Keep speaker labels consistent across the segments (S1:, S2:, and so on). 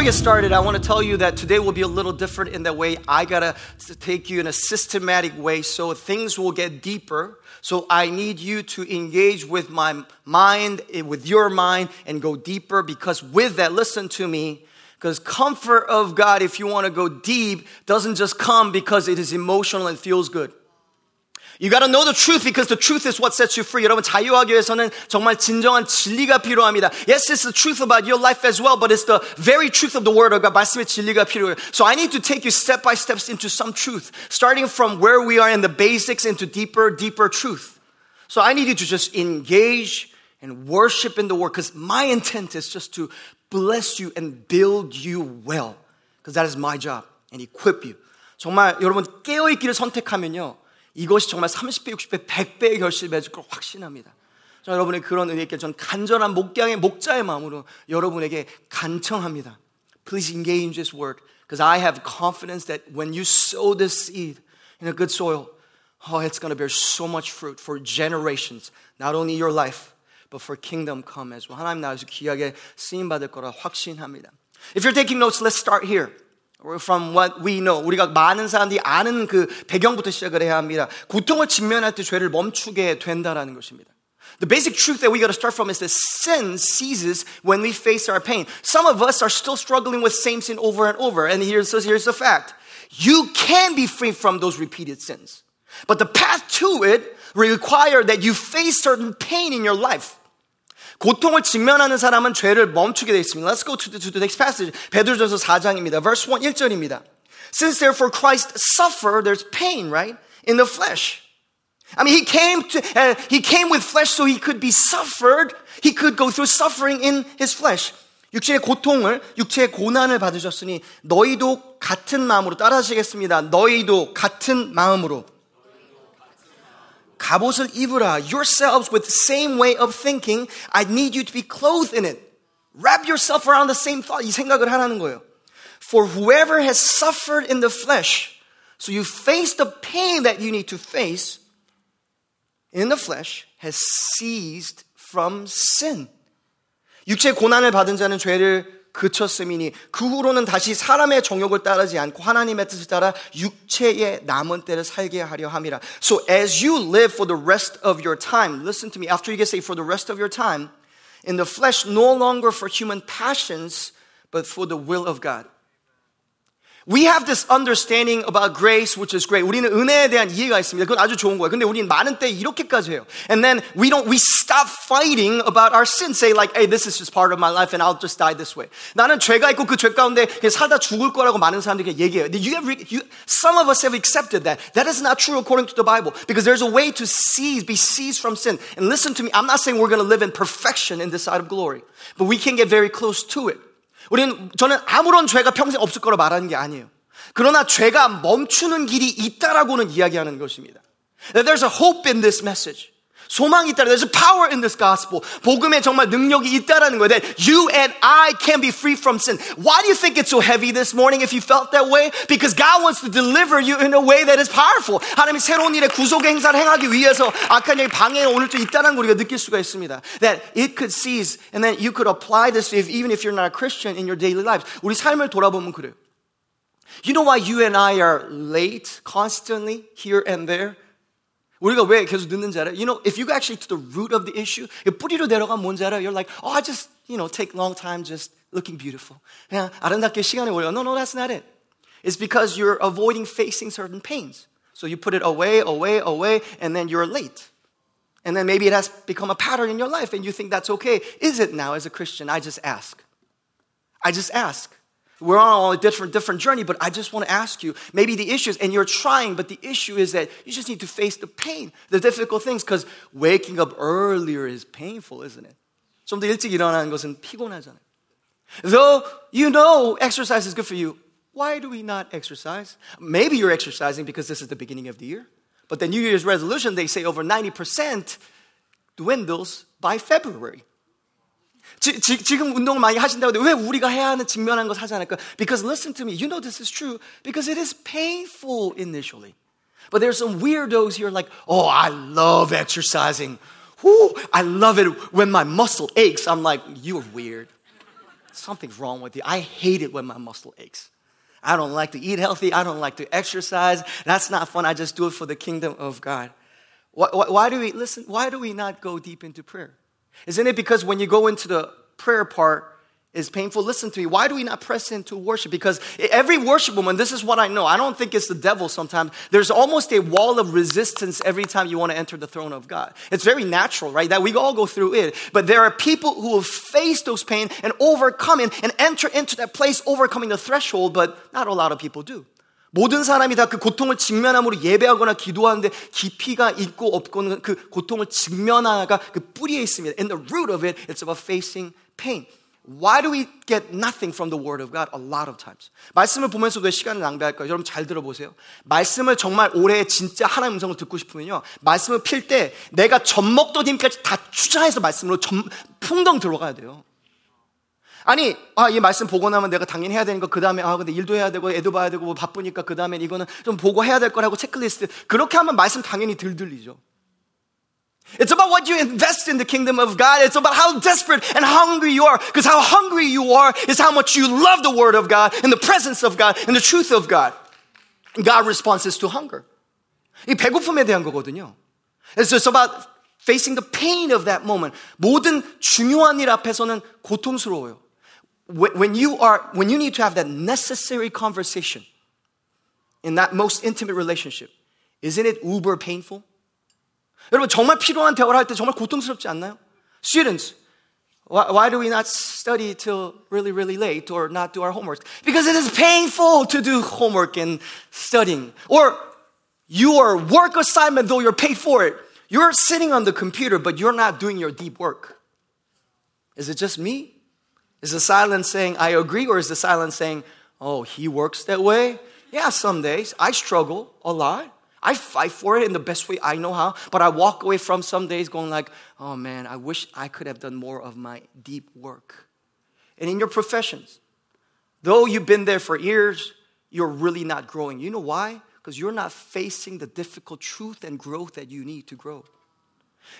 S1: we get started, I want to tell you that today will be a little different in the way I gotta take you in a systematic way so things will get deeper. So I need you to engage with my mind, eh, with your mind, and go deeper because with that, listen to me, because comfort of God, if you want to go deep, doesn't just come because it is emotional and feels good. You gotta know the truth because the truth is what sets you free. 여러분, 자유하기 위해서는 정말 진정한 진리가 필요합니다. Yes, it's the truth about your life as well, but it's the very truth of the word of God. 말씀의 진리가 필요해요. So I need to take you step by steps into some truth, starting from where we are in the basics into deeper, deeper truth. So I need you to just engage and worship in the word because my intent is just to bless you and build you well. Because that is my job and equip you. 정말 여러분 깨어있기를 선택하면요. 이것이 정말 30배, 60배, 100배의 결실을 맺을 걸 확신합니다. 저 여러분의 그런 은혜께 전 간절한 목양의 목자의 마음으로 여러분에게 간청합니다. Please engage in this word because I have confidence that when you sow this seed in a good soil, oh, it's going to bear so much fruit for generations. Not only your life, but for kingdom come as well. 하나님 나라에서 귀하게 쓰임 받을 거라 확신합니다. If you're taking notes, let's start here. From what we know. 우리가 많은 사람들이 아는 그 배경부터 시작을 해야 합니다. 고통을 직면할 때 죄를 멈추게 된다라는 것입니다. The basic truth that we got to start from is that sin ceases when we face our pain. Some of us are still struggling with same sin over and over. And here's, here's the fact. You can be free from those repeated sins. But the path to it require that you face certain pain in your life. 고통을 직면하는 사람은 죄를 멈추게 되어 있습니다. Let's go to the, to the next passage. 베드로전서 4장입니다. Verse 1, 1절입니다. Since therefore Christ suffered, there's pain, right? In the flesh. I mean, he came to, uh, he came with flesh so he could be suffered. He could go through suffering in his flesh. 육체의 고통을, 육체의 고난을 받으셨으니 너희도 같은 마음으로 따라하시겠습니다. 너희도 같은 마음으로. 갑옷을 입으라. Yourselves with the same way of thinking. I need you to be clothed in it. Wrap yourself around the same thought. 이 생각을 하라는 거예요. For whoever has suffered in the flesh, so you face the pain that you need to face in the flesh, has ceased from sin. 육체 고난을 받은 자는 죄를 그쳤음이니 그 후로는 다시 사람의 정욕을 따르지 않고 하나님의 뜻을 따라 육체의 남은 때를 살게 하려 함이라. So as you live for the rest of your time, listen to me, after you get saved for the rest of your time, in the flesh no longer for human passions, but for the will of God. We have this understanding about grace, which is great. 우리는 은혜에 대한 이해가 있습니다. 그건 아주 좋은 거예요. 근데 우리는 많은 때 이렇게까지 해요. And then we don't, we stop fighting about our sin. Say like, hey, this is just part of my life and I'll just die this way. 나는 죄가 있고 그 죄 가운데 그냥 살다 죽을 거라고 많은 사람들이 얘기해요. You have, you, some of us have accepted that. That is not true according to the Bible. Because there's a way to seize, be seized from sin. And listen to me, I'm not saying we're going to live in perfection in this side of glory. But we can get very close to it. 우리는 저는 아무런 죄가 평생 없을 거라 말하는 게 아니에요. 그러나 죄가 멈추는 길이 있다라고는 이야기하는 것입니다. There's a hope in this message. 소망이 있다. There's a power in this gospel. 복음에 정말 능력이 있다라는 거예요. That you and I can be free from sin. Why do you think it's so heavy this morning if you felt that way? Because God wants to deliver you in a way that is powerful. 하나님이 새로운 일에 구속의 행사를 행하기 위해서 악한 영이 방해에 오늘 좀 있다는 걸 우리가 느낄 수가 있습니다. That it could cease and then you could apply this if, even if you're not a Christian in your daily life. 우리 삶을 돌아보면 그래요. You know why you and I are late constantly here and there? 우리가 왜 계속 늦는지 알아요? You know, if you go actually to the root of the issue, 뿌리로 내려가면 뭔지 알아요? You're like, oh, I just, you know, take long time just looking beautiful. 그냥 아름답게 시간이 올려. No, no, that's not it. It's because you're avoiding facing certain pains. So you put it away, away, away, and then you're late. And then maybe it has become a pattern in your life and you think that's okay. Is it now as a Christian? I just ask. I just ask. We're on a different, different journey, but I just want to ask you maybe the issues, and you're trying, but the issue is that you just need to face the pain, the difficult things, because waking up earlier is painful, isn't it? 좀 더 일찍 일어나는 것은 피곤하잖아요. Though you know exercise is good for you, why do we not exercise? Maybe you're exercising because this is the beginning of the year, but the New Year's resolution, they say over 90% dwindles by February. 지, 지, 금 운동을 많이 하신다고 왜 우리가 해야 하는 직면한 거 하지 않을까? Because listen to me, you know this is true because it is painful initially. But there's some weirdos here like, oh, I love exercising. Whoo, I love it when my muscle aches. I'm like, you're weird. something's wrong with you. I hate it when my muscle aches. I don't like to eat healthy. I don't like to exercise. That's not fun. I just do it for the kingdom of God. Why, why, why do we, listen, why do we not go deep into prayer? Isn't it because when you go into the prayer part, is painful. Listen to me. Why do we not press into worship? Because every worship woman, this is what I know. I don't think it's the devil sometimes. There's almost a wall of resistance every time you want to enter the throne of God. It's very natural, right? That we all go through it. But there are people who will face those pain and overcome it and enter into that place, overcoming the threshold, but not a lot of people do. 모든 사람이 다 그 고통을 직면함으로 예배하거나 기도하는데 깊이가 있고 없고는 그 고통을 직면하가 그 뿌리에 있습니다. In the root of it, it's about facing pain. Why do we get nothing from the Word of God a lot of times? 말씀을 보면서 왜 시간을 낭비할까요? 여러분 잘 들어보세요. 말씀을 정말 올해 진짜 하나님 음성을 듣고 싶으면요. 말씀을 필 때 내가 젖먹도 힘까지 다 투자해서 말씀으로 점, 풍덩 들어가야 돼요. 아니, 아, 이 말씀 보고 나면 내가 당연히 해야 거, 그 다음에, 아, 근데 일도 해야 되고, 애도 봐야 되고, 뭐 바쁘니까 그 다음에 이거는 좀 보고 해야 될 거라고 체크리스트. 그렇게 하면 말씀 당연히 들 들리죠. It's about what you invest in the kingdom of God. It's about how desperate and hungry you are. Because how hungry you are is how much you love the word of God and the presence of God and the truth of God. God responds to hunger. 이 배고픔에 대한 거거든요. It's just about facing the pain of that moment. 모든 중요한 일 앞에서는 고통스러워요. When you are, when you need to have that necessary conversation in that most intimate relationship, isn't it uber painful? 여러분 정말 필요한 대화를 할 때 정말 고통스럽지 않나요? Students, why, why do we not study till really, really late or not do our homework? Because it is painful to do homework and studying. Or your work assignment, though you're paid for it, you're sitting on the computer, but you're not doing your deep work. Is it just me? Is the silence saying, I agree, or is the silence saying, oh, he works that way? Yeah, some days. I struggle a lot. I fight for it in the best way I know how, but I walk away from some days going like, oh man, I wish I could have done more of my deep work. And in your professions, though you've been there for years, you're really not growing. You know why? Because you're not facing the difficult truth and growth that you need to grow.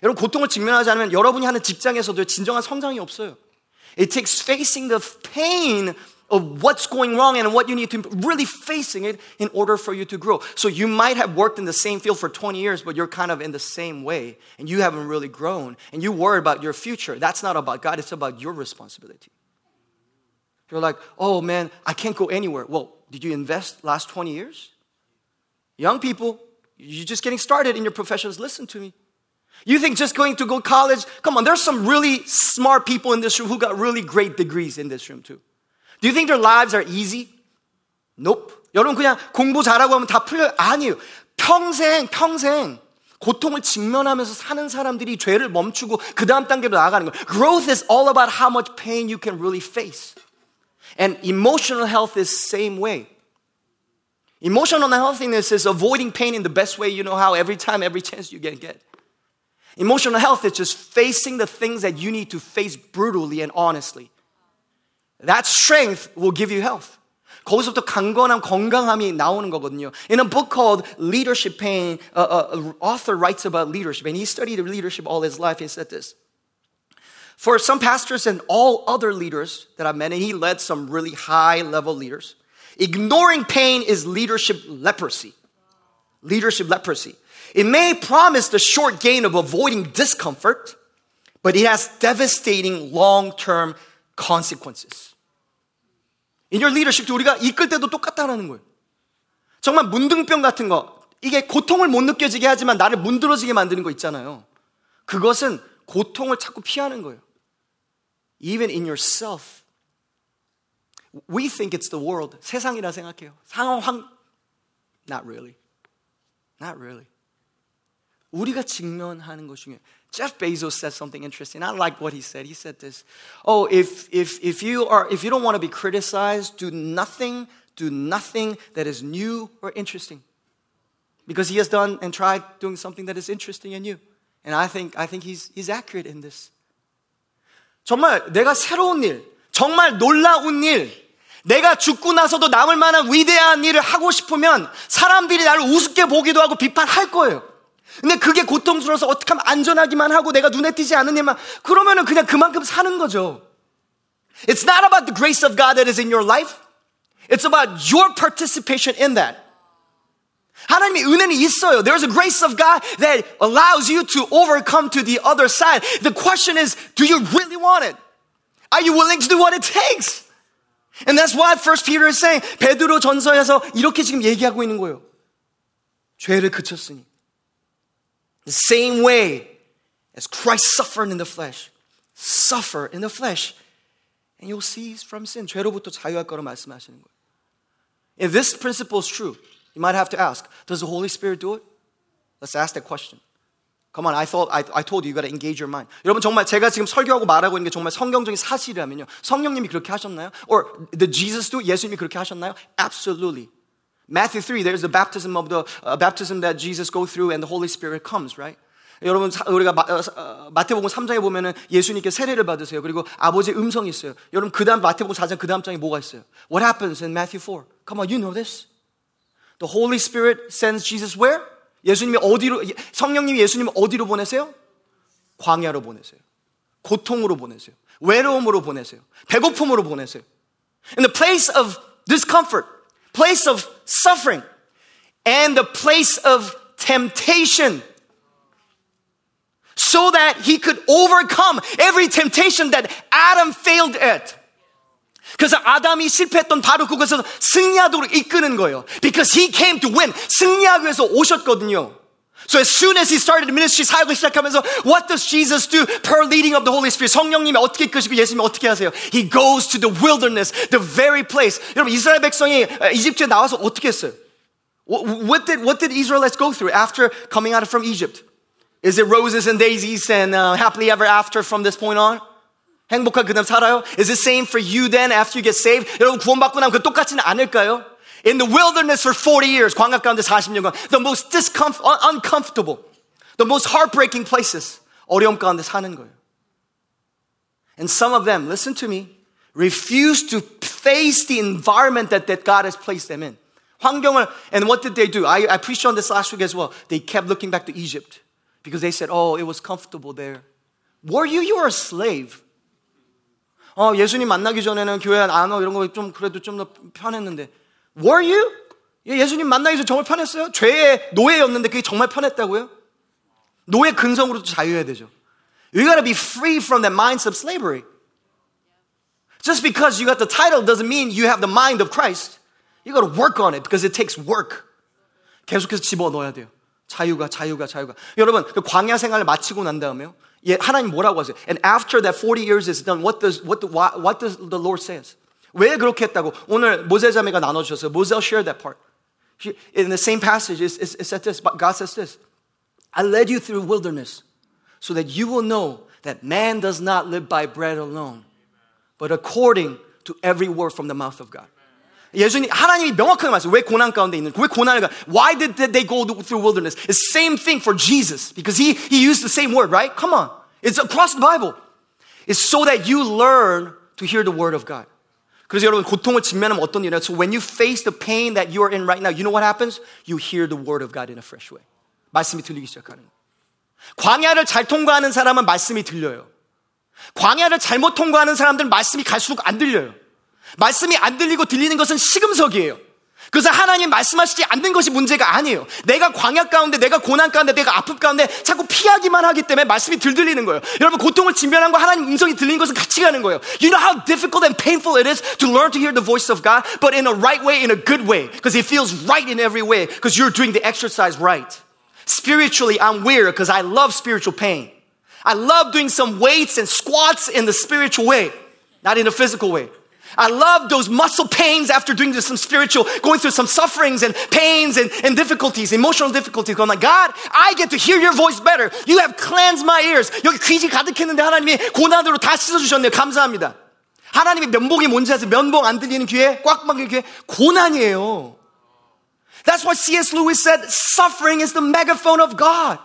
S1: 여러분 고통을 직면하지 않으면 여러분이 하는 직장에서도 진정한 성장이 없어요. It takes facing the pain of what's going wrong and what you need to really facing it in order for you to grow. So you might have worked in the same field for 20 years, but you're kind of in the same way and you haven't really grown and you worry about your future. That's not about God, it's about your responsibility. You're like, oh man, I can't go anywhere. Well, did you invest last 20 years? Young people, you're just getting started in your professions. Listen to me. You think just going to go college? Come on, there's some really smart people in this room who got really great degrees in this room too. Do you think their lives are easy? Nope. 여러분 그냥 공부 잘하고 하면 다 풀려요? 아니에요. 평생, 평생 고통을 직면하면서 사는 사람들이 죄를 멈추고 그 다음 단계로 나아가는 거예요. Growth is all about how much pain you can really face. And emotional health is same way. Emotional healthiness is avoiding pain in the best way you know how every time, every chance you can get. Emotional health is just facing the things that you need to face brutally and honestly. That strength will give you health. 거기서부터 강건함, 건강함이 나오는 거거든요. In a book called Leadership Pain, uh, uh, an author writes about leadership, and he studied leadership all his life. He said this. For some pastors and all other leaders that I've met, and he led some really high level leaders, ignoring pain is leadership leprosy. Leadership leprosy. It may promise the short gain of avoiding discomfort, but it has devastating long term consequences. In your leadership도 우리가 이끌 때도 똑같다라는 거예요. 정말 문둥병 같은 거, 이게 고통을 못 느껴지게 하지만 나를 문드러지게 만드는 거 있잖아요. 그것은 고통을 자꾸 피하는 거예요. Even in yourself. We think it's the world. 세상이라 생각해요. 상황, not really. Not really. 우리가 직면하는 것 중에 Jeff Bezos said something interesting. I like what he said. He said this. Oh, if, if, if, you are, if you don't want to be criticized, do nothing, do nothing that is new or interesting. Because he has done and tried doing something that is interesting and new. And I think, I think he's, he's accurate in this. 정말 내가 새로운 일, 정말 놀라운 일, 내가 죽고 나서도 남을 만한 위대한 일을 하고 싶으면 사람들이 나를 우습게 보기도 하고 비판할 거예요. 근데 그게 고통스러워서 어떻게 하면 안전하기만 하고 내가 눈에 띄지 않는 일만 그러면은 그냥 그만큼 사는 거죠. It's not about the grace of God that is in your life. It's about your participation in that. 하나님의 은혜는 있어요. There's a grace of God that allows you to overcome to the other side. The question is, do you really want it? Are you willing to do what it takes? And that's why First Peter is saying 베드로 전서에서 이렇게 지금 얘기하고 있는 거예요. 죄를 그쳤으니. The same way as Christ suffered in the flesh. Suffer in the flesh. And you'll cease from sin. 죄로부터 자유할 거라 말씀하시는 거예요. If this principle is true, you might have to ask, does the Holy Spirit do it? Let's ask that question. Come on, I thought, I, I told you, you got to engage your mind. 여러분, 정말 제가 지금 설교하고 말하고 있는 게 정말 성경적인 사실이라면요. 성령님이 그렇게 하셨나요? Or did Jesus do? 예수님이 그렇게 하셨나요? Absolutely. Matthew 3, there's the baptism of the uh, baptism that Jesus go through and the Holy Spirit comes, right? 여러분 우리가 마, 어, 마태복음 3장에 보면은 예수님께 세례를 받으세요. 그리고 아버지의 음성이 있어요. 여러분 그다음 마태복음 4장 그다음 장에 뭐가 있어요? What happens in Matthew 4? Come on, you know this. The Holy Spirit sends Jesus where? 예수님이 어디로 성령님이 예수님을 어디로 보내세요? 광야로 보내세요. 고통으로 보내세요. 외로움으로 보내세요. 배고픔으로 보내세요. In the place of discomfort, place of suffering, and the place of temptation. So that he could overcome every temptation that Adam failed at. 그래서 아담이 실패했던 바로 그것에서 승리하도록 이끄는 거예요. Because he came to win. 승리하기 위해서 오셨거든요. So as soon as he started ministry 사역을 시작하면서 what does Jesus do per leading of the Holy Spirit? 성령님이 어떻게 이끄시고 예수님이 어떻게 하세요? He goes to the wilderness, the very place. 여러분 이스라엘 백성이 이집트에 나와서 어떻게 했어요? What did what did Israelites go through after coming out from Egypt? Is it roses and daisies and uh, happily ever after from this point on? 행복한 그다음 살아요? Is the same for you then after you get saved? 여러분 구원받고 나면 그 똑같지는 않을까요? In the wilderness for 40 years, 광야 가운데 40년간, the most discomfort, uncomfortable, the most heartbreaking places, 어려움 가운데 사는 거예요. And some of them, listen to me, refuse to face the environment that, that God has placed them in. 환경을, and what did they do? I, I preached on this last week as well. They kept looking back to Egypt because they said, oh, it was comfortable there. Were you? You were a slave. 어, 예수님 만나기 전에는 교회 안 와, 이런 거 좀 그래도 좀 더 편했는데. Were you? 예수님 만나기 전에 정말 편했어요? 죄의 노예였는데 그게 정말 편했다고요? 노예 근성으로도 자유해야 되죠. You gotta be free from that minds of slavery. Just because you got the title doesn't mean you have the mind of Christ. You gotta work on it because it takes work. 계속해서 집어 넣어야 돼요. 자유가, 자유가, 자유가. 여러분, 그 광야 생활을 마치고 난 다음에요. 예, 하나님 뭐라고 하세요? And after that 40 years is done, what does, what, the, what does the Lord says? 왜 그렇게 했다고? 오늘 모세 자매가 나눠주셨어요. Moselle shared that part. In the same passage, it, it, it said this, God says this. I led you through wilderness so that you will know that man does not live by bread alone, but according to every word from the mouth of God. 예수님 하나님이 명확하게 말했어요. 왜 고난 가운데 있는? 왜 고난을 가? Why did they go through wilderness? It's the same thing for Jesus because he he used the same word, right? Come on, it's across the Bible. It's so that you learn to hear the word of God. 그래서 여러분 고통을 직면하면 어떤 일이냐? So when you face the pain that you are in right now, you know what happens? You hear the word of God in a fresh way. 말씀이 들리기 시작하는 거예요. 광야를 잘 통과하는 사람은 말씀이 들려요. 광야를 잘못 통과하는 사람들은 말씀이 갈수록 안 들려요. 말씀이 안 들리고 들리는 것은 시금석이에요. 그래서 하나님 말씀하시지 않는 것이 문제가 아니에요. 내가 광야 가운데, 내가 고난 가운데, 내가 아픔 가운데 자꾸 피하기만 하기 때문에 말씀이 들 들리는 거예요. 여러분 고통을 직면한 거 하나님 음성이 들리는 것은 같이 가는 거예요. You know how difficult and painful it is to learn to hear the voice of God, but in a right way, in a good way, because it feels right in every way, because you're doing the exercise right. Spiritually, I'm weird because I love spiritual pain. I love doing some weights and squats in the spiritual way, not in the physical way. I love those muscle pains after doing some spiritual, going through some sufferings and pains and, and difficulties, emotional difficulties. I'm like, God, I get to hear your voice better. You have cleansed my ears. 여기 귀지 가득했는데 하나님이 고난으로 다 씻어주셨네요. 감사합니다. 하나님의 면봉이 뭔지 아세요? 면봉 안 들리는 귀에, 꽉 막힌 귀에 고난이에요. That's why C.S. Lewis said, suffering is the megaphone of God.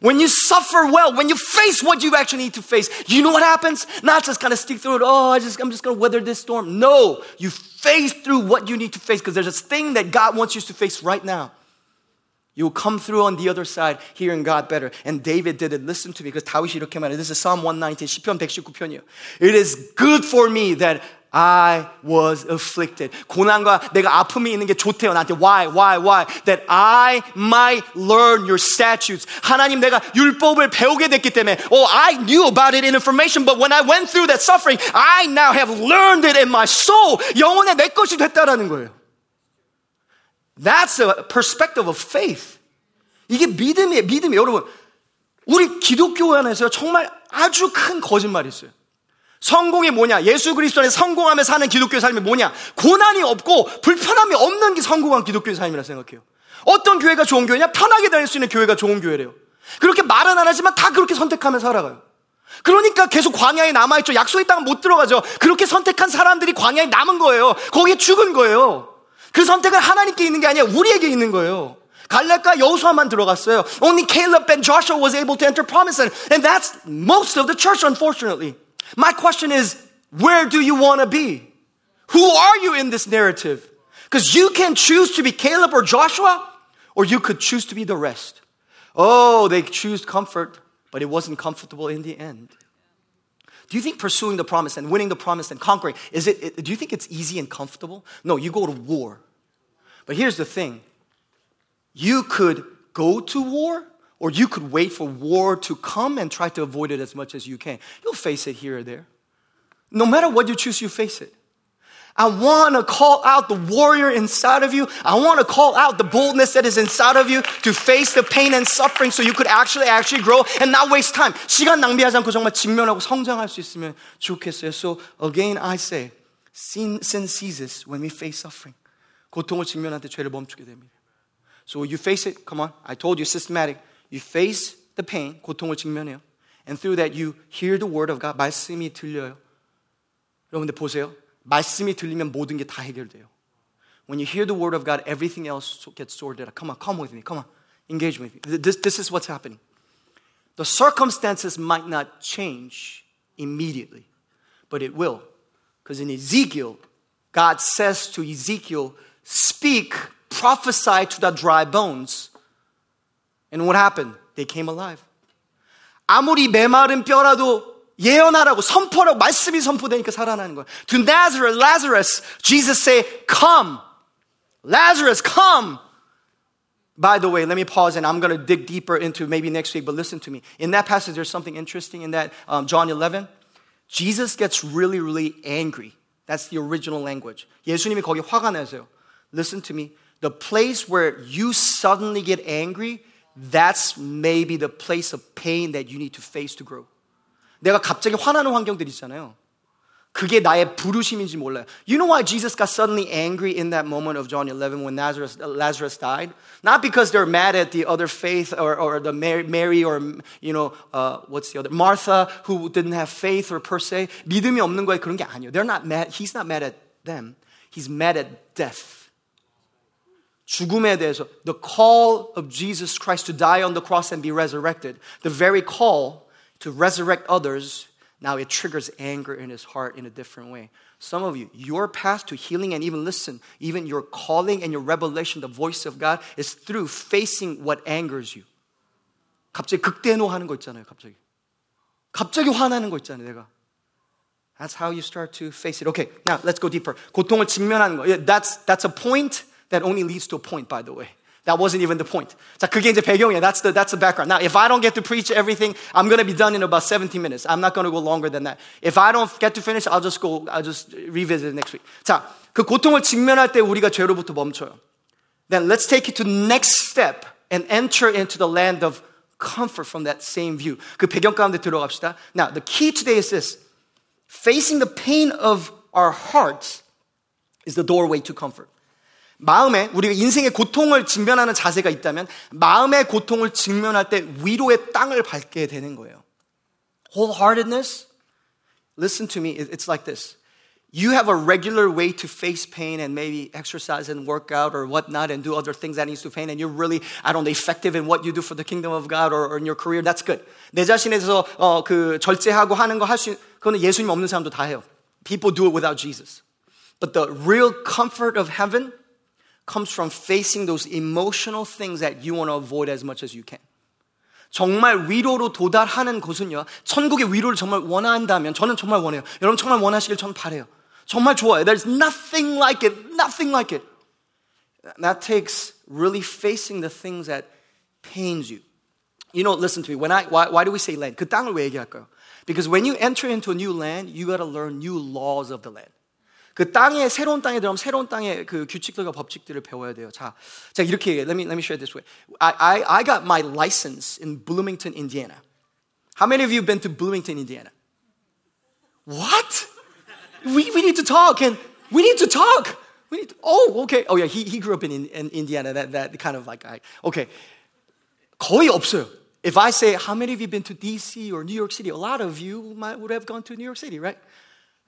S1: When you suffer well, when you face what you actually need to face, you know what happens? Not just kind of stick through it. Oh, I just, I'm just going to weather this storm. No, you face through what you need to face because there's a thing that God wants you to face right now. You will come through on the other side hearing God better. And David did it. Listen to me. because 다윗이 이렇게 말해. This is Psalm 119, 시편 119편이에요. It is good for me that I was afflicted. 고난과 내가 아픔이 있는 게 좋대요. 나한테 why, why, why? That I might learn your statutes. 하나님 내가 율법을 배우게 됐기 때문에 Oh, I knew about it in information, but when I went through that suffering, I now have learned it in my soul. 영혼의 내 것이 됐다라는 거예요. That's a perspective of faith. 이게 믿음이에요, 믿음이에요. 여러분, 우리 기독교 안에서 정말 아주 큰 거짓말이 있어요. 성공이 뭐냐? 예수 그리스도 안에 성공하며 사는 기독교 삶이 뭐냐? 고난이 없고 불편함이 없는 게 성공한 기독교 삶이라 생각해요. 어떤 교회가 좋은 교회냐? 편하게 다닐 수 있는 교회가 좋은 교회래요. 그렇게 말은 안 하지만 다 그렇게 선택하며 살아가요. 그러니까 계속 광야에 남아있죠. 약속의 땅은 못 들어가죠. 그렇게 선택한 사람들이 광야에 남은 거예요. 거기에 죽은 거예요. 그 선택은 하나님께 있는 게 아니라 우리에게 있는 거예요. 갈렙과 여호수아만 들어갔어요. Only Caleb and Joshua was able to enter promised land. And that's most of the church, unfortunately. My question is, where do you want to be? Who are you in this narrative? Because you can choose to be Caleb or Joshua, or you could choose to be the rest. Oh, they choose comfort, but it wasn't comfortable in the end. Do you think pursuing the promise and winning the promise and conquering, is it, do you think it's easy and comfortable? No, you go to war. But here's the thing you could go to war, or you could wait for war to come and try to avoid it as much as you can. You'll face it here or there. No matter what you choose, you face it. I want to call out the warrior inside of you. I want to call out the boldness that is inside of you to face the pain and suffering so you could actually, actually grow and not waste time. 시간 낭비하지 않고 정말 직면하고 성장할 수 있으면 좋겠어요. So again, I say, sin, sin ceases when we face suffering. 고통을 직면할 때 죄를 멈추게 됩니다. So you face it, come on. I told you systematic. You face the pain, 고통을 직면해요. And through that you hear the word of God. 말씀이 들려요. 여러분들 보세요. 말씀이 들리면 모든 게 다 해결돼요. When you hear the word of God, everything else gets sorted out. Come on, come with me. Come on. Engage with me. This, this is what's happening. The circumstances might not change immediately, but it will. Because in Ezekiel, God says to Ezekiel, Speak, prophesy to the dry bones. And what happened? They came alive. 아무리 메마른 뼈라도 예언하라고 선포라고 말씀이 선포되니까 살아나는 거예요. To Nazareth, Lazarus, Jesus say, come. Lazarus, come. By the way, let me pause and I'm going to dig deeper into maybe next week, but listen to me. In that passage, there's something interesting in that um, John 11. Jesus gets really, really angry. That's the original language. 예수님이 거기 화가 나세요. Listen to me. The place where you suddenly get angry, that's maybe the place of pain that you need to face to grow. 내가 갑자기 화나는 환경들 있잖아요. 그게 나의 부르심인지 몰라요. You know why Jesus got suddenly angry in that moment of John 11 when Lazarus, Lazarus died? Not because they're mad at the other faith or, or the Mary, Mary or, you know, uh, what's the other? Martha who didn't have faith or per se. 믿음이 없는 거에 그런 게 아니에요. They're not mad. He's not mad at them. He's mad at death. 죽음에 대해서 the call of Jesus Christ to die on the cross and be resurrected. The very call to resurrect others, now it triggers anger in his heart in a different way. Some of you, your path to healing and even listen, even your calling and your revelation, the voice of God, is through facing what angers you. 갑자기 극대노하는 거 있잖아요, 갑자기. 갑자기 화나는 거 있잖아요, 내가. That's how you start to face it. Okay, now let's go deeper. 고통을 직면하는 거. Yeah, that's, that's a point that only leads to a point, by the way. That wasn't even the point. 자, 그게 이제 배경이에요. That's the, that's the background. Now, if I don't get to preach everything, I'm going to be done in about 17 minutes. I'm not going to go longer than that. If I don't get to finish, I'll just go, I'll just revisit it next week. 자, 그 고통을 직면할 때 우리가 죄로부터 멈춰요. Then let's take it to the next step and enter into the land of comfort from that same view. 그 배경 가운데 들어갑시다. Now, the key today is this. Facing the pain of our hearts is the doorway to comfort. 마음에 우리가 인생의 고통을 직면하는 자세가 있다면 마음의 고통을 직면할 때 위로의 땅을 밟게 되는 거예요. Wholeheartedness, listen to me, it's like this. You have a regular way to face pain and maybe exercise and work out or whatnot and do other things that needs to pain and you're really, I don't know, effective in what you do for the kingdom of God or, or in your career. That's good. 내 자신에서 어, 그 절제하고 하는 거 할 수, 그거는 예수님 없는 사람도 다 해요. People do it without Jesus. But the real comfort of heaven comes from facing those emotional things that you want to avoid as much as you can. 정말 위로로 도달하는 곳은요, 천국의 위로를 정말 원한다면, 저는 정말 원해요. 여러분 정말 원하시길 저는 바래요. 정말 좋아요. There's nothing like it, nothing like it. That takes really facing the things that pains you. You know, listen to me. When I, why, why do we say land? 그 땅을 왜 얘기할까요? Because when you enter into a new land, you got to learn new laws of the land. 그 땅에 새로운 땅에 들어가면 새로운 땅의 그 규칙들과 법칙들을 배워야 돼요. 자, 자 이렇게 얘기해. Let me let me share this way. I, I I got my license in Bloomington, Indiana. How many of you have been to Bloomington, Indiana? What? We we need to talk and we need to talk. We need to, oh, okay. Oh yeah, he he grew up in, in Indiana. That that kind of like I, okay. 거의 없어요. If I say how many of you been to DC or New York City, a lot of you might would have gone to New York City, right?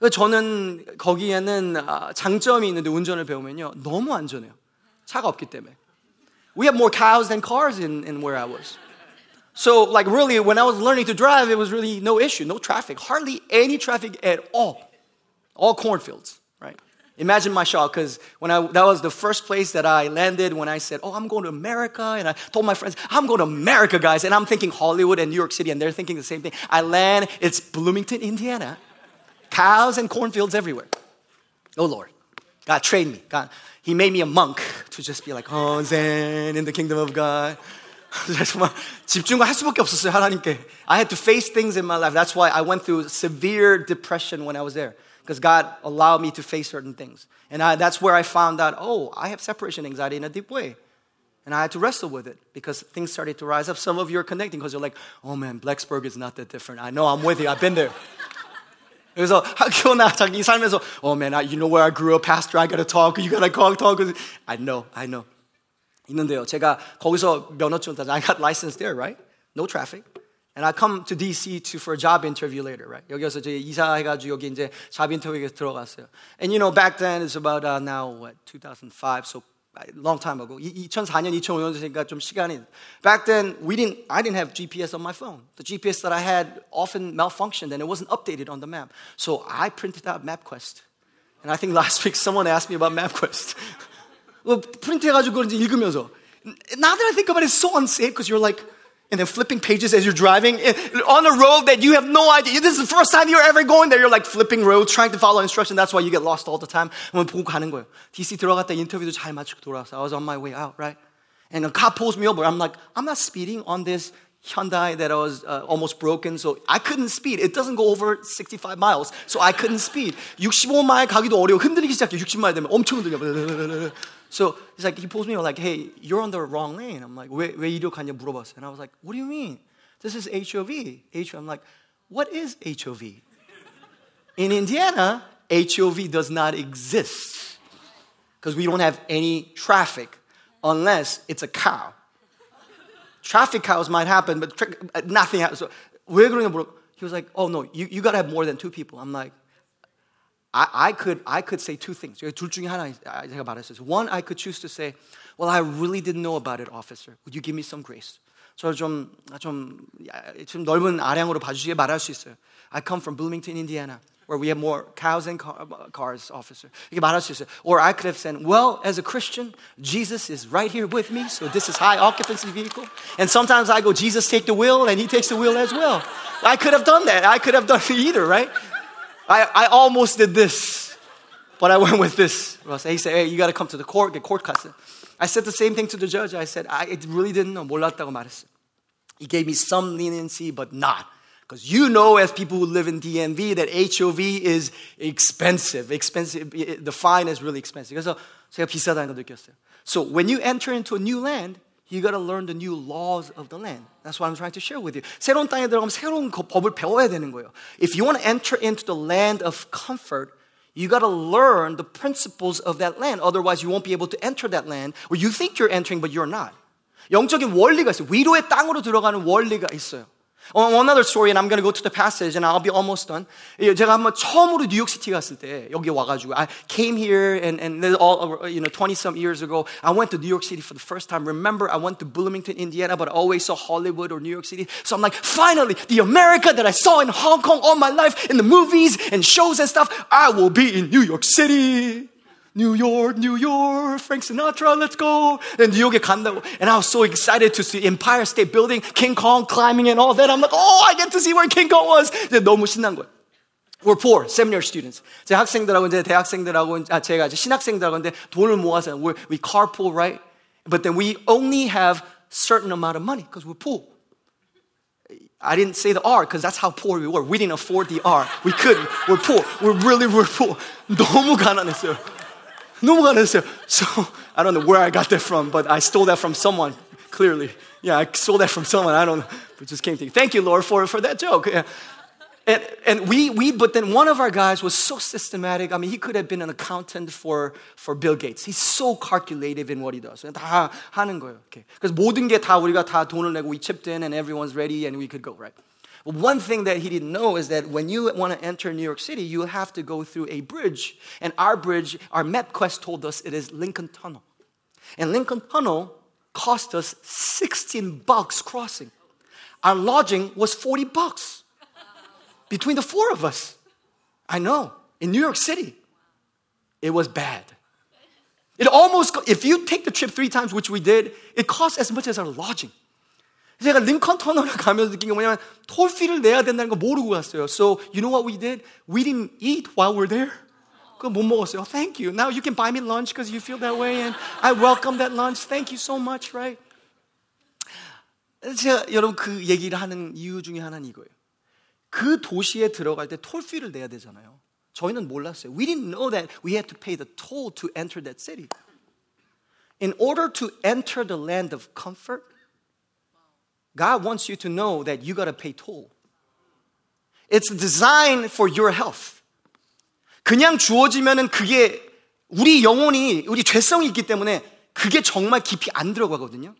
S1: 저는 거기에는 장점이 있는데 운전을 배우면요 너무 안전해요. 차가 없기 때문에. We have more cows than cars in, in where I was. So, like, really, when I was learning to drive, it was really no issue, no traffic, hardly any traffic at all. All cornfields, right? Imagine my shock, because when I that was the first place that I landed when I said, "Oh, I'm going to America," and I told my friends, "I'm going to America, guys," and I'm thinking Hollywood and New York City, and they're thinking the same thing. I land, it's Bloomington, Indiana cows and cornfields everywhere. Oh Lord, God trained me. God, He made me a monk to just be like, oh, Zen in the kingdom of God. 정말 집중을 할 수밖에 없었어요 하나님께. I had to face things in my life. That's why I went through severe depression when I was there. Because God allowed me to face certain things. And I, that's where I found out, oh, I have separation anxiety in a deep way. And I had to wrestle with it because things started to rise up. Some of you are connecting because you're like, oh man, Blacksburg is not that different. I know I'm with you. I've been there. 그래서 학교나 자기 삶에서, oh man, you know where I grew up, pastor, I gotta talk, you gotta talk, talk. I know, I know. 있는데요, 제가 거기서 면허증 따서 I got license there, right? No traffic. And I come to DC to for a job interview later, right? 여기서 이제 이사해가지고 여기 이제 job interview에 들어갔어요. And you know, back then it's about uh, now what 2005, so long time ago. 2004년, 2005년이니까 좀 시간이. Back then, we didn't, I didn't have GPS on my phone. The GPS that I had often malfunctioned and it wasn't updated on the map. So I printed out MapQuest. And I think last week someone asked me about MapQuest. well, 프린트해가지고 그런지 읽으면서. Now that I think about it, it's so unsafe because you're like, and then flipping pages as you're driving eh, on a road that you have no idea. This is the first time you're ever going there. You're like flipping roads, trying to follow instruction. That's why you get lost all the time. 보고 가는 거예요. DC 들어갔다 인터뷰도 잘 마치고 돌아왔어. I was on my way out, right? And a cop pulls me over. I'm like, I'm not speeding on this Hyundai that was uh, almost broken, so I couldn't speed. It doesn't go over 65 miles, so I couldn't speed. 65마일 가기도 어려워. 흔들리기 시작해. 60마일 되면 엄청 흔들려. So he's like, he pulls me like, hey, you're on the wrong lane. I'm like, 왜, 왜 이리로 가냐 물어봤어요. And I was like, what do you mean? This is HOV. HOV. I'm like, what is HOV? In Indiana, HOV does not exist because we don't have any traffic unless it's a cow. Traffic cows might happen, but tra- nothing happens. So, 왜 그러냐 물어. He was like, oh no, you, you gotta have more than two people. I'm like, I, I, could, I could say two things. 둘 중에 하나 제가 말했어요. One, I could choose to say, well, I really didn't know about it, officer. Would you give me some grace? 저좀 좀, 좀 넓은 아량으로 봐주시게 말할 수 있어요. I come from Bloomington, Indiana, where we have more cows and car, cars, officer. 이렇게 말할 수 있어요. Or I could have said, well, as a Christian, Jesus is right here with me, so this is high occupancy vehicle. And sometimes I go, Jesus take the wheel, and he takes the wheel as well. I could have done that. I could have done either, right? I, I almost did this, but I went with this. He said, hey, you got to come to the court, get court custody. I said the same thing to the judge. I said, I really didn't know. 몰랐다고 말했어. He gave me some leniency, but not. Because you know, as people who live in DMV, that HOV is expensive. Expensive. The fine is really expensive. 그래서 제가 비싸다는 걸 느꼈어요. So when you enter into a new land, you got to learn the new laws of the land. That's what I'm trying to share with you. 새로운 땅에 들어가면 새로운 법을 배워야 되는 거예요. If you want to enter into the land of comfort, you got to learn the principles of that land. Otherwise, you won't be able to enter that land where you think you're entering, but you're not. 영적인 원리가 있어요. 위로의 땅으로 들어가는 원리가 있어요. One other story, and I'm going to go to the passage, and I'll be almost done. 제가 한번 처음으로 뉴욕시티 갔을 때 여기 와가지고 I came here, and and all you know 20 some years ago, I went to New York City for the first time. Remember, I went to Bloomington, Indiana, but I always saw Hollywood or New York City. So I'm like, finally, the America that I saw in Hong Kong all my life in the movies and shows and stuff, I will be in New York City. 뉴욕, 뉴욕, Frank Sinatra, let's go. And 뉴욕에 간다고. And I was so excited to see Empire State Building, King Kong climbing and all that. I'm like, oh, I get to see where King Kong was. 이제 너무 신난 거예요. We're poor, seminary students. 제 학생들하고 이제 대학생들하고 아 제가 이제 신학생들하고 근데 돈을 모아서 we we carpool, right? But then we only have certain amount of money because we're poor. I didn't say the R because that's how poor we were. We didn't afford the R. We couldn't. We're poor. We're really, we're poor. 너무 가난했어요. 너무 가난했어요. So, I don't know where I got that from, but I stole that from someone, clearly. Yeah, I stole that from someone. I don't know. It just came to you. Thank you, Lord, for, for that joke. Yeah. And, and we, we, but then one of our guys was so systematic. I mean, he could have been an accountant for, for Bill Gates. He's so calculative in what he does. 다 하는 거예요. Okay. 그래서 모든 게 다 우리가 다 돈을 내고 we chipped in and everyone's ready and we could go, right? One thing that he didn't know is that when you want to enter New York City, you have to go through a bridge. And our bridge, our MapQuest told us it is Lincoln Tunnel. And Lincoln Tunnel cost us 16 bucks crossing. Our lodging was 40 bucks between the four of us. I know, in New York City, it was bad. It almost, if you take the trip three times, which we did, it costs as much as our lodging. 제가 링컨 터널을 가면서 느낀 게 뭐냐면 톨피를 내야 된다는 거 모르고 갔어요. So you know what we did? We didn't eat while we're there. 그거 못 먹었어요. Thank you. Now you can buy me lunch because you feel that way and I welcome that lunch. Thank you so much, right? 제가 여러분 그 얘기를 하는 이유 중에 하나는 이거예요. 그 도시에 들어갈 때 톨피를 내야 되잖아요. 저희는 몰랐어요. We didn't know that we had to pay the toll to enter that city. In order to enter the land of comfort, God wants you to know that you got to pay toll. It's designed for your health. 그냥 주어지면은 그게 우리 영혼이 우리 죄성이 있기 때문에 그게 정말 깊이 안 들어가거든요.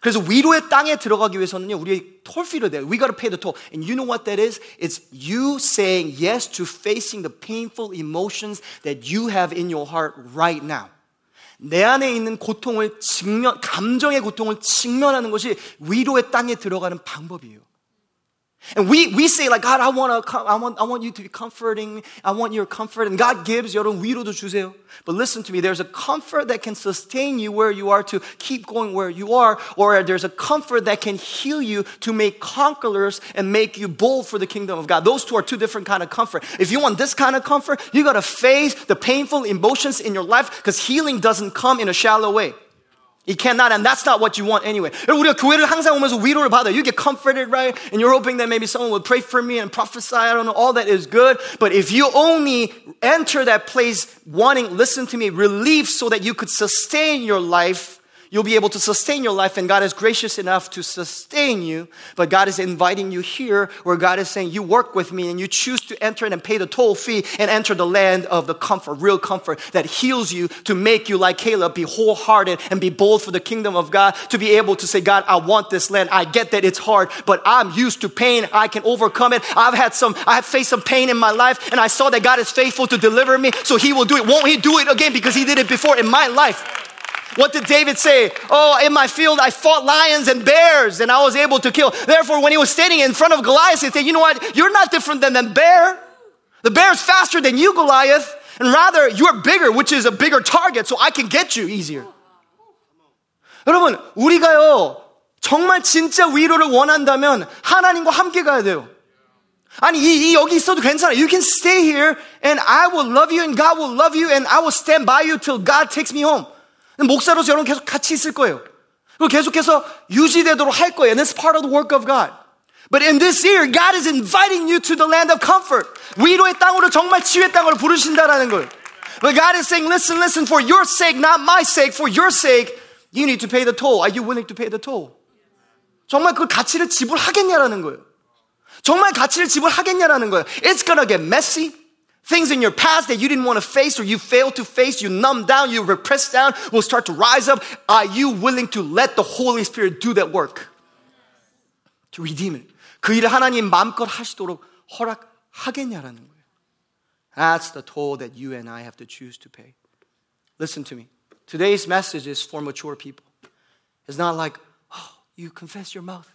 S1: 그래서 위로의 땅에 들어가기 위해서는요, 우리 톨피를 내요. We gotta pay the toll. And you know what that is? It's you saying yes to facing the painful emotions that you have in your heart right now. 내 안에 있는 고통을 직면, 감정의 고통을 직면하는 것이 위로의 땅에 들어가는 방법이에요. And we, we say like, God, I want, to, I, want, I want you to be comforting. I want your comfort. And God gives, 여러분 위로도 주세요. But listen to me, there's a comfort that can sustain you where you are to keep going where you are. Or there's a comfort that can heal you to make conquerors and make you bold for the kingdom of God. Those two are two different kind of comfort. If you want this kind of comfort, you gotta face the painful emotions in your life because healing doesn't come in a shallow way. It cannot, and that's not what you want anyway. 우리가 교회를 항상 오면서 위로를 받아. You get comforted, right? And you're hoping that maybe someone will pray for me and prophesy. I don't know. All that is good. But if you only enter that place wanting, listen to me, relief so that you could sustain your life, you'll be able to sustain your life, and God is gracious enough to sustain you. But God is inviting you here where God is saying, You work with me and you choose to enter and pay the toll fee and enter the land of the comfort, real comfort that heals you to make you like Caleb, be wholehearted and be bold for the kingdom of God, to be able to say, God, I want this land. I get that it's hard, but I'm used to pain. I can overcome it. I've had some, I have faced some pain in my life, and I saw that God is faithful to deliver me, so He will do it. Won't He do it again because He did it before in my life? What did David say? Oh, in my field I fought lions and bears and I was able to kill. Therefore, when he was standing in front of Goliath, he said, You know what? You're not different than the bear. The bear is faster than you, Goliath. And rather, you're bigger, which is a bigger target, so I can get you easier. 여러분, 우리가요, 정말 진짜 위로를 원한다면 하나님과 함께 가야 돼요. 아니, 이, 이 여기 있어도 괜찮아. You can stay here and I will love you and God will love you and I will stand by you till God takes me home. 목사로서 여러분 계속 같이 있을 거예요. 그리고 계속해서 유지되도록 할 거예요. And it's part of the work of God. But in this year, God is inviting you to the land of comfort. 위로의 땅으로 정말 치유의 땅으로 부르신다라는 거예요. But God is saying, listen, listen, for your sake, not my sake, for your sake, you need to pay the toll. Are you willing to pay the toll? 정말 그 가치를 지불하겠냐라는 거예요. 정말 가치를 지불하겠냐라는 거예요. It's gonna get messy. Things in your past that you didn't want to face or you failed to face, you numb down, you repress down, will start to rise up. Are you willing to let the Holy Spirit do that work? To redeem it. 그 일을 하나님 마음껏 하시도록 허락하겠냐라는 거예요. That's the toll that you and I have to choose to pay. Listen to me. Today's message is for mature people. It's not like, oh, you confess your mouth,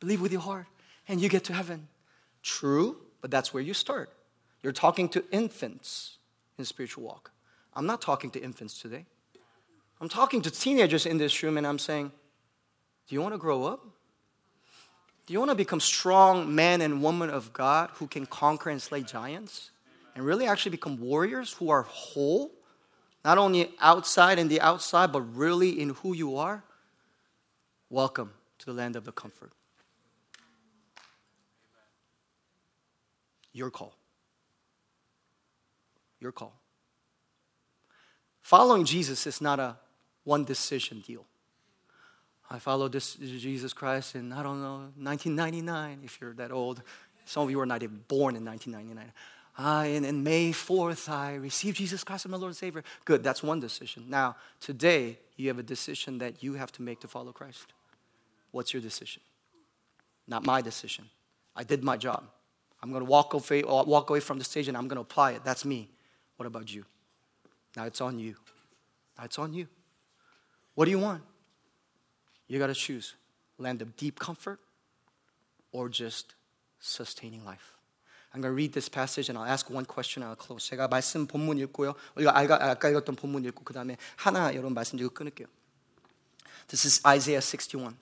S1: believe with your heart, and you get to heaven. True, but that's where you start. You're talking to infants in spiritual walk. I'm not talking to infants today. I'm talking to teenagers in this room and I'm saying, Do you want to grow up? Do you want to become strong men and women of God who can conquer and slay giants? And really actually become warriors who are whole? Not only outside and the outside, but really in who you are? Welcome to the land of the comfort. Your call. Your call. Following Jesus is not a one decision deal. I followed this Jesus Christ in, I don't know, 1999, if you're that old. Some of you were not even born in 1999. Uh, and, and May 4th, I received Jesus Christ as my Lord and Savior. Good, that's one decision. Now, today, you have a decision that you have to make to follow Christ. What's your decision? Not my decision. I did my job. I'm going to walk away, walk away from the stage and I'm going to apply it. That's me. What about you? Now it's on you. Now it's on you. What do you want? You got to choose land of deep comfort or just sustaining life. I'm going to read this passage and I'll ask one question and I'll close. 제가 말씀 본문 읽고요. 우리가 아까, 아까 읽었던 본문 읽고 그 다음에 하나 여러분 말씀 드리고 끊을게요. This is Isaiah 61.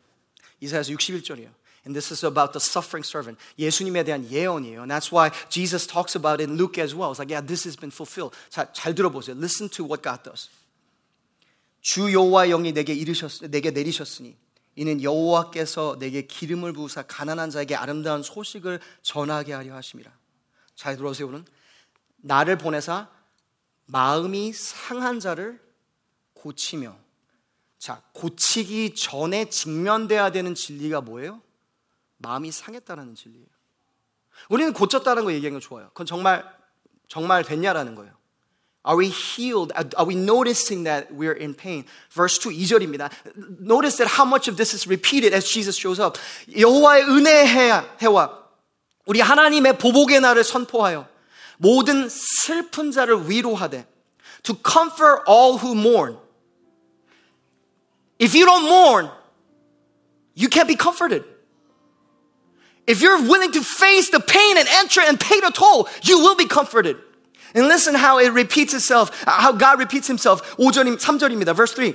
S1: 이사야서 61절이에요. And this is about the suffering servant. 예수님에 대한 예언이에요. And that's why Jesus talks about it in Luke as well. It's like, yeah, this has been fulfilled. 자, 잘 들어보세요. Listen to what God does. 주 여호와 영이 내게 이르셨 내게 내리셨으니 이는 여호와께서 내게 기름을 부으사 가난한 자에게 아름다운 소식을 전하게 하려 하심이라. 잘 들어보세요. 오늘 나를 보내사 마음이 상한 자를 고치며 자, 고치기 전에 직면돼야 되는 진리가 뭐예요? 마음이 상했다는 진리예요. 우리는 고쳤다는 거 얘기하는 거 좋아요. 그건 정말 정말 됐냐라는 거예요. Are we healed? Are we noticing that we're in pain? Verse 2, 2절입니다. Notice that how much of this is repeated as Jesus shows up. 여호와의 은혜의 해와 우리 하나님의 보복의 날을 선포하여 모든 슬픈 자를 위로하되 to comfort all who mourn. If you don't mourn, you can't be comforted. If you're willing to face the pain and enter and pay the toll, you will be comforted. And listen how it repeats itself, how God repeats himself. 5절, 3절입니다. Verse 3.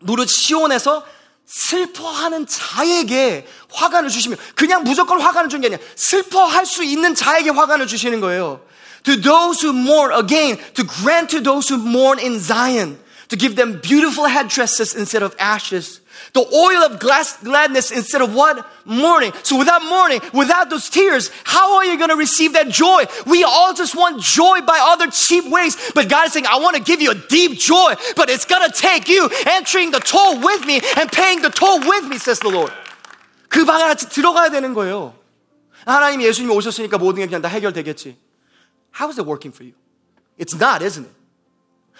S1: 무릇 시온에서 슬퍼하는 자에게 화관을 주시며 그냥 무조건 화관을 주는 게 아니라 슬퍼할 수 있는 자에게 화관을 주시는 거예요. To those who mourn again, to grant to those who mourn in Zion, to give them beautiful headdresses instead of ashes the oil of gladness instead of what? Mourning. So without mourning, without those tears, how are you going to receive that joy? We all just want joy by other cheap ways. But God is saying, I want to give you a deep joy, but it's going to take you entering the toll with me and paying the toll with me, says the Lord. 그 방에 같이 들어가야 되는 거예요. 하나님 예수님이 오셨으니까 모든 게 그냥 다 해결되겠지. How is it working for you? It's not, isn't it?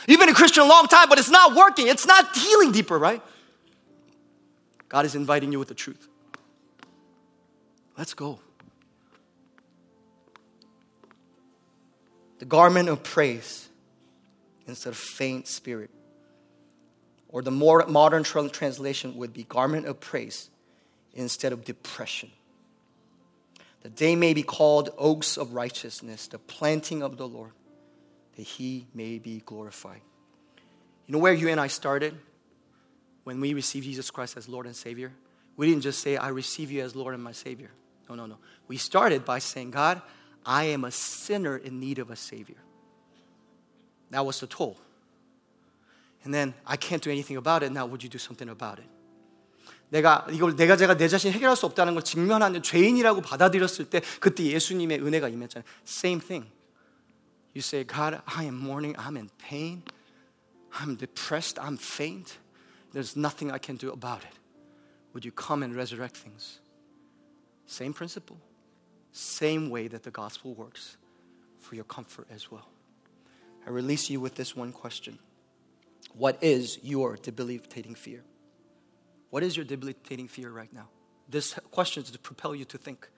S1: You've been a Christian a long time, but it's not working. It's not healing deeper, right? God is inviting you with the truth. Let's go. The garment of praise instead of faint spirit. Or the more modern translation would be garment of praise instead of depression. That they may be called oaks of righteousness, the planting of the Lord, that he may be glorified. You know where you and I started? when we received Jesus Christ as Lord and Savior, we didn't just say, I receive you as Lord and my Savior. No, no, no. We started by saying, God, I am a sinner in need of a Savior. That was the toll. And then I can't do anything about it. Now, would you do something about it? 내가 이걸 내가 제가 내 자신 해결할 수 없다는 걸 직면하는 죄인이라고 받아들였을 때 그때 예수님의 은혜가 임했잖아요. Same thing. You say, God, I am mourning. I'm in pain. I'm depressed. I'm faint. There's nothing I can do about it. Would you come and resurrect things? Same principle, same way that the gospel works for your comfort as well. I release you with this one question What is your debilitating fear? What is your debilitating fear right now? This question is to propel you to think.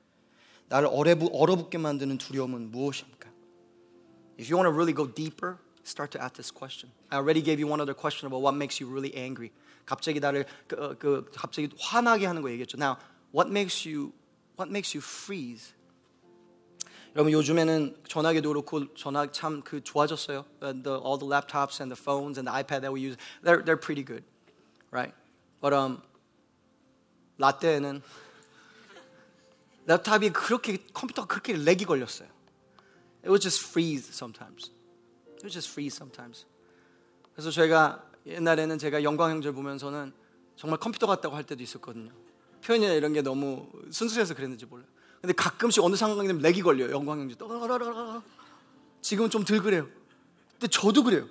S1: 나를 얼어붙게 만드는 두려움은 무엇입니까? If you want to really go deeper, start to ask this question. I already gave you one other question about what makes you really angry. 갑자기 나를 그, 그 갑자기 화나게 하는 거 얘기했죠. Now, what makes you what makes you freeze? 여러분 요즘에는 전화기도 그렇고 전화 참 그 좋아졌어요. The, the, all the laptops and the phones and the iPad that we use, they're they're pretty good, right? But um, 라떼는 랩탑이 그렇게 컴퓨터가 그렇게 렉이 걸렸어요. It was just freeze sometimes. It was just freeze sometimes. 그래서 제가 옛날에는 제가 영광 형제를 보면서는 정말 컴퓨터 같다고 할 때도 있었거든요. 표현이나 이런 게 너무 순수해서 그랬는지 몰라요. 근데 가끔씩 어느 상황이 되면 렉이 걸려요. 영광 형제. 지금은 좀 덜 그래요. 근데 저도 그래요.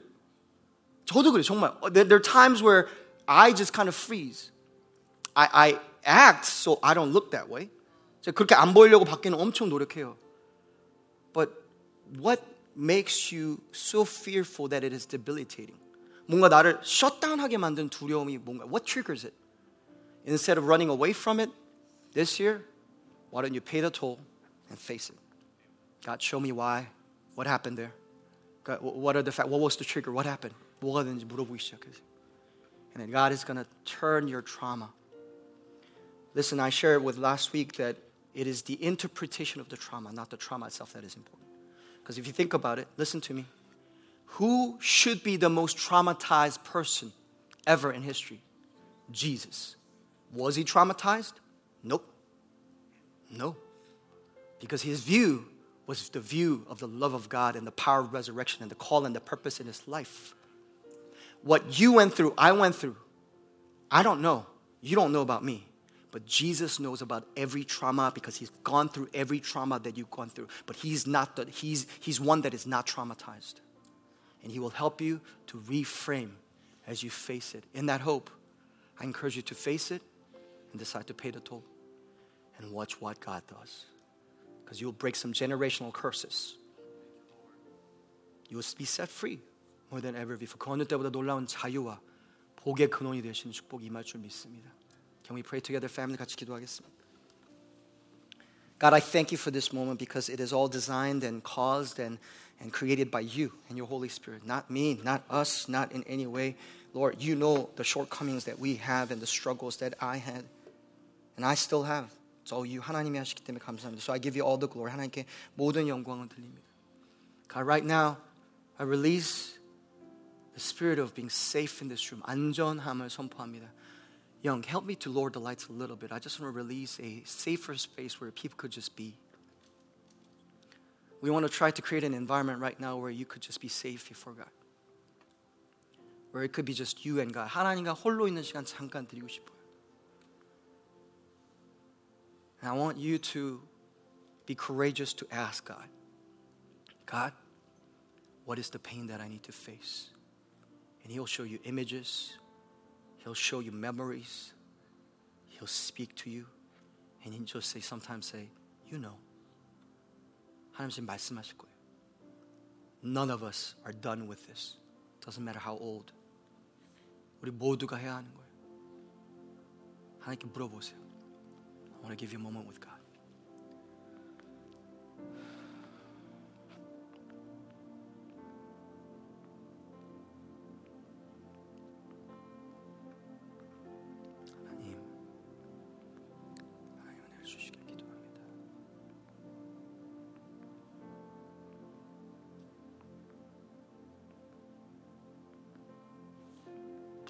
S1: 저도 그래요. 정말. There are times where I just kind of freeze. I, I act so I don't look that way. 제가 그렇게 안 보이려고 밖에는 엄청 노력해요. But what makes you so fearful that it is debilitating? 뭔가 나를 셧다운하게 만든 두려움이 뭔가 what triggers it? Instead of running away from it this year, why don't you pay the toll and face it? God, show me why. What happened there? God, what are the fact? What was the trigger? What happened? 뭐가 됐는지 물어보기 시작하세요. And then God is going to turn your trauma. Listen, I shared with last week that it is the interpretation of the trauma, not the trauma itself, that is important. Because if you think about it, listen to me. Who should be the most traumatized person ever in history? Jesus. Was he traumatized? Nope. No. Because his view was the view of the love of God and the power of resurrection and the call and the purpose in his life. What you went through, I went through. I don't know. You don't know about me. But Jesus knows about every trauma because he's gone through every trauma that you've gone through. But he's not the, he's, he's one that is not traumatized And he will help you to reframe as you face it. In that hope, I encourage you to face it and decide to pay the toll and watch what God does. Because you'll break some generational curses. You will be set free more than ever before. 그 어느 때보다 놀라운 자유와 복의 근원이 되시는 축복이 임할 줄 믿습니다. Can we pray together, family? 같이 기도하겠습니다. God, I thank you for this moment because it is all designed and caused and, and created by you and your Holy Spirit. Not me, not us, not in any way. Lord, you know the shortcomings that we have and the struggles that I had and I still have. It's all you. 하나님이 하시기 때문에 감사합니다. So I give you all the glory. 하나님께 모든 영광을 드립니다. God, right now, I release the spirit of being safe in this room. 안전함을 선포합니다. Young, help me to lower the lights a little bit. I just want to release a safer space where people could just be. We want to try to create an environment right now where you could just be safe before God. Where it could be just you and God. 하나님과 홀로 있는 시간 잠깐 드리고 싶어요. And I want you to be courageous to ask God, God, what is the pain that I need to face? And He'll show you images, He'll show you memories. He'll speak to you. And he'll just say, sometimes say, you know. 하나님 지금 말씀하실 거예요. None of us are done with this. Doesn't matter how old. 우리 모두가 해야 하는 거예요. 하나님께 물어보세요. I want to give you a moment with God.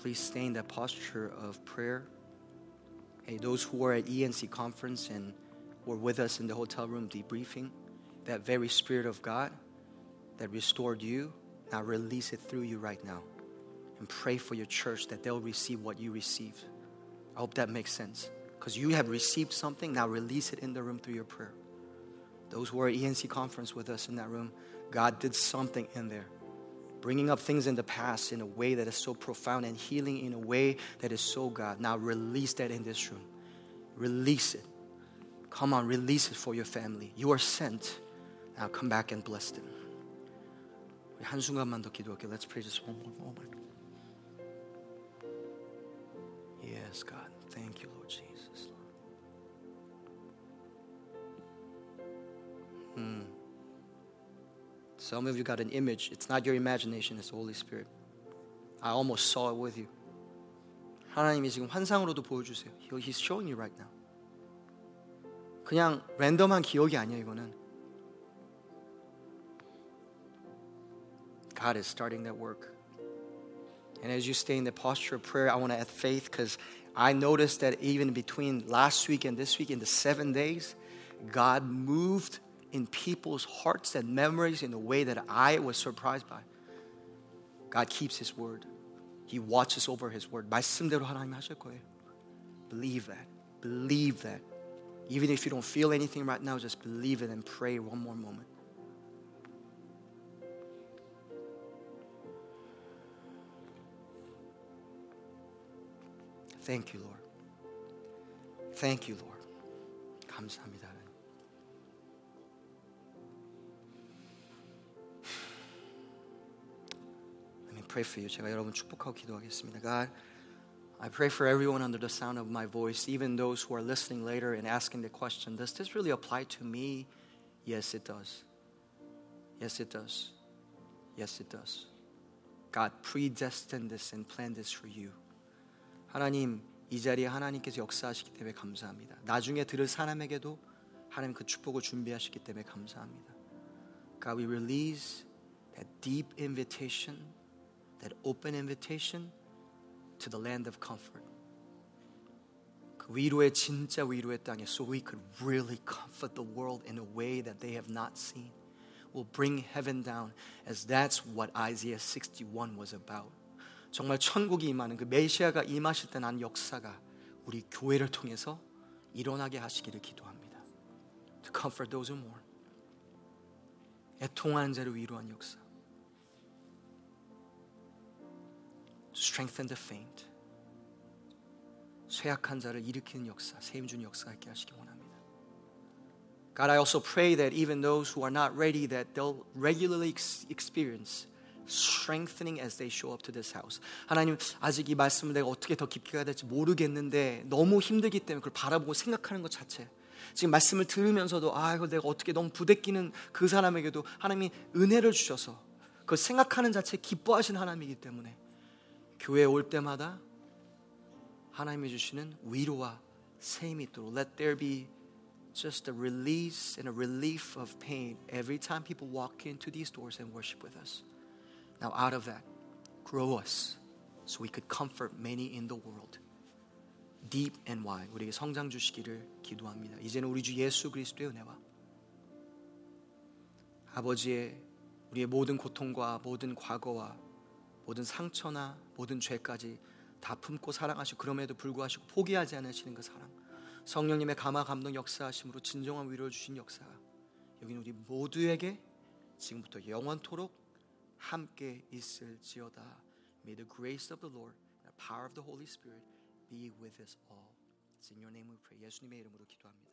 S1: Please stay in that posture of prayer. Hey, those who were at ENC conference and were with us in the hotel room debriefing, that very Spirit of God that restored you, now release it through you right now. And pray for your church that they'll receive what you received. I hope that makes sense. Because you have received something, now release it in the room through your prayer. Those who were at ENC conference with us in that room, God did something in there Bringing up things in the past in a way that is so profound and healing in a way that is so God. Now release that in this room. Release it. Come on, release it for your family. You are sent. Now come back and bless them. 우리 한순간만 더 기도할게요. Let's pray just one more moment. Yes, God. Thank you, Lord Jesus. Some of you got an image. It's not your imagination, it's the Holy Spirit. I almost saw it with you. 하나님이 지금 환상으로도 보여주세요. He's showing you right now. 그냥 랜덤한 기억이 아니에요, 이거는. God is starting that work. And as you stay in the posture of prayer, I want to add faith because I noticed that even between last week and this week, in the seven days, God moved in people's hearts and memories in a way that I was surprised by. God keeps His word. He watches over His word. 말씀대로 하나님 하실 거예요. Believe that. Believe that. Even if you don't feel anything right now, just believe it and pray one more moment. Thank you, Lord. Thank you, Lord. 감사합니다. pray for you. 제가 여러분 축복하고 기도하겠습니다. God, I pray for everyone under the sound of my voice, even those who are listening later and asking the question, does this really apply to me? Yes, it does. Yes, it does. Yes, it does. God predestined this and planned this for you. 하나님, 이 자리에 하나님께서 역사하시기 때문에 감사합니다. 나중에 들을 사람에게도 하나님 그 축복을 준비하시기 때문에 감사합니다. God, we release that deep invitation, that open invitation to the land of comfort. 그 위로의 진짜 위로의 땅에 so we could really comfort the world in a way that they have not seen. Will bring heaven down as that's what Isaiah 61 was about. 정말 천국이 임하는 그 메시아가 임하실 때 난 역사가 우리 교회를 통해서 일어나게 하시기를 기도합니다. To comfort those who mourn. 애통하는 자를 위로한 역사. Strengthen the faint. 쇠약한 자를 일으키는 역사, 세임 주는 역사가 있게 하시기 원합니다. God, I also pray that even those who are not ready, that they'll regularly ex- experience strengthening as they show up to this house. 하나님, 아직 이 말씀을 내가 어떻게 더 깊게 가야 될지 모르겠는데 너무 힘들기 때문에 그걸 바라보고 생각하는 것 자체. 지금 말씀을 들으면서도 아, 이거 내가 어떻게 너무 부대끼는 그 사람에게도 하나님이 은혜를 주셔서 그 생각하는 자체 기뻐하신 하나님이기 때문에 교회에 올 때마다 하나님이 주시는 위로와 세임이 있도록 let there be just a release and a relief of pain every time people walk into these doors and worship with us. Now, out of that, grow us so we could comfort many in the world. Deep and wide. 우리에게 성장 주시기를 기도합니다. 이제는 우리 주 예수 그리스도의 은혜와 아버지의 우리의 모든 고통과 모든 과거와 모든 상처나 모든 죄까지 다 품고 사랑하시고 그럼에도 불구하시고 포기하지 않으시는 그 사랑 성령님의 감화 감동 역사하심으로 진정한 위로를 주신 역사 여기는 우리 모두에게 지금부터 영원토록 함께 있을지어다 May the grace of the Lord and the power of the Holy Spirit be with us all. It's in your name we pray. 예수님의 이름으로 기도합니다.